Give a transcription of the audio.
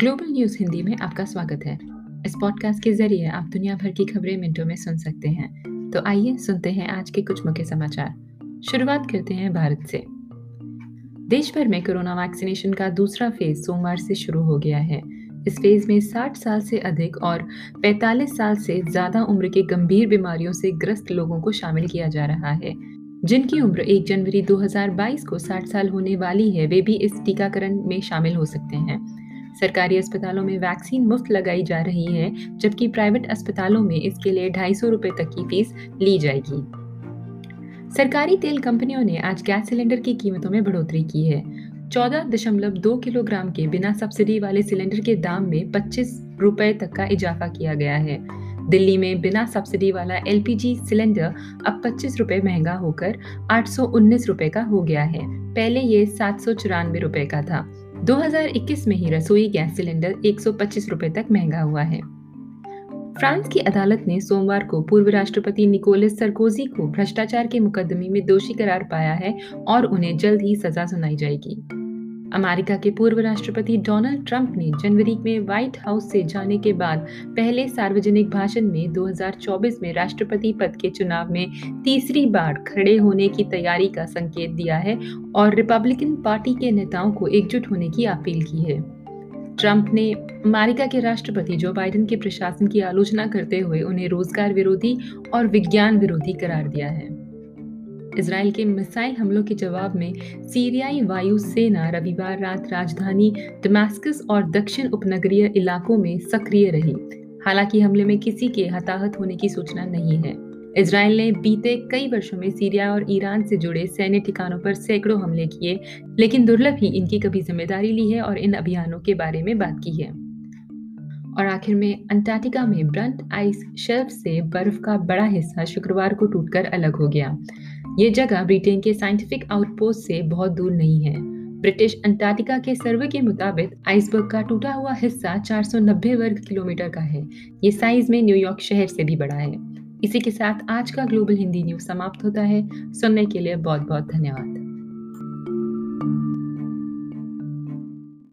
Global news Hindi में आपका स्वागत है। इस पॉडकास्ट के ज़रिए आप दुनिया भर की खबरें मिनटों में सुन सकते हैं। तो आइए सुनते हैं आज के कुछ मुख्य समाचार। शुरुआत करते हैं भारत से। देश भर में कोरोना वैक्सीनेशन का दूसरा फ़ेज़ सोमवार से शुरू हो गया है। इस फ़ेज़ में 60 साल से अधिक और 45 साल से ज़्यादा उम्र के गंभीर बीमारियों से ग्रस्त लोगों को शामिल किया जा रहा है। जिनकी उम्र 1 जनवरी 2022 को 60 साल होने वाली है, वे भी इस टीकाकरण में शामिल हो सकते हैं। सरकारी अस्पतालों में वैक्सीन मुफ़्त लगाई जा रही है, जबकि प्राइवेट अस्पतालों में इसके लिए ढाई सौ रुपए तक की फ़ीस ली जाएगी। सरकारी तेल कंपनियों ने आज गैस सिलेंडर की कीमतों में बढ़ोतरी की है। चौदह दशमलव दो किलोग्राम के बिना सब्सिडी वाले सिलेंडर के दाम में पच्चीस रुपए तक का इजाफा किया गया है। दिल्ली में बिना सब्सिडी वाला एलपीजी सिलेंडर अब पच्चीस रुपए महँगा होकर आठ सौ उन्नीस रुपए का हो गया है। पहले ये सात सौ चौरानवे रुपए का था। 2021 में ही रसोई गैस सिलेंडर एक रुपए तक महँगा हुआ है। फ्रांस की अदालत ने सोमवार को पूर्व राष्ट्रपति निकोलस सरकोजी को भ्रष्टाचार के मुकदमे में दोषी करार पाया है और उन्हें जल्द ही सजा सुनाई जाएगी। अमेरिका के पूर्व राष्ट्रपति डोनाल्ड ट्रंप ने जनवरी में व्हाइट हाउस से जाने के बाद पहले सार्वजनिक भाषण में 2024 में राष्ट्रपति पद के चुनाव में तीसरी बार खड़े होने की तैयारी का संकेत दिया है और रिपब्लिकन पार्टी के नेताओं को एकजुट होने की अपील की है। ट्रंप ने अमेरिका के राष्ट्रपति जो बाइडेन के प्रशासन की आलोचना करते हुए उन्हें रोज़गार विरोधी और विज्ञान विरोधी करार दिया है। इसराइल के मिसाइल हमलों के जवाब में सीरियाई वायु सेना रविवार रात राजधानी डमास्कस और दक्षिण उपनगरीय इलाकों में सक्रिय रही। हालाँकि हमले में किसी के हताहत होने की सूचना नहीं है। इसराइल ने बीते कई वर्षों में सीरिया और ईरान से जुड़े सैन्य ठिकानों पर सैकड़ों हमले किए, लेकिन दुर्लभ ही इनकी कभी ज़िम्मेदारी ली है और इन अभियानों के बारे में बात की है। और आखिर में अंटार्कटिका में ब्रंट आइस शेल्फ से बर्फ़ का बड़ा हिस्सा शुक्रवार को टूटकर अलग हो गया। ये जगह ब्रिटेन के साइंटिफिक आउटपोस्ट से बहुत दूर नहीं है। ब्रिटिश अंटार्कटिका के सर्वे के मुताबिक, आइसबर्ग का टूटा हुआ हिस्सा 490 वर्ग किलोमीटर का है। ये साइज़ में न्यूयॉर्क शहर से भी बड़ा है। इसी के साथ आज का ग्लोबल हिंदी न्यूज़ समाप्त होता है। सुनने के लिए बहुत बहुत धन्यवाद।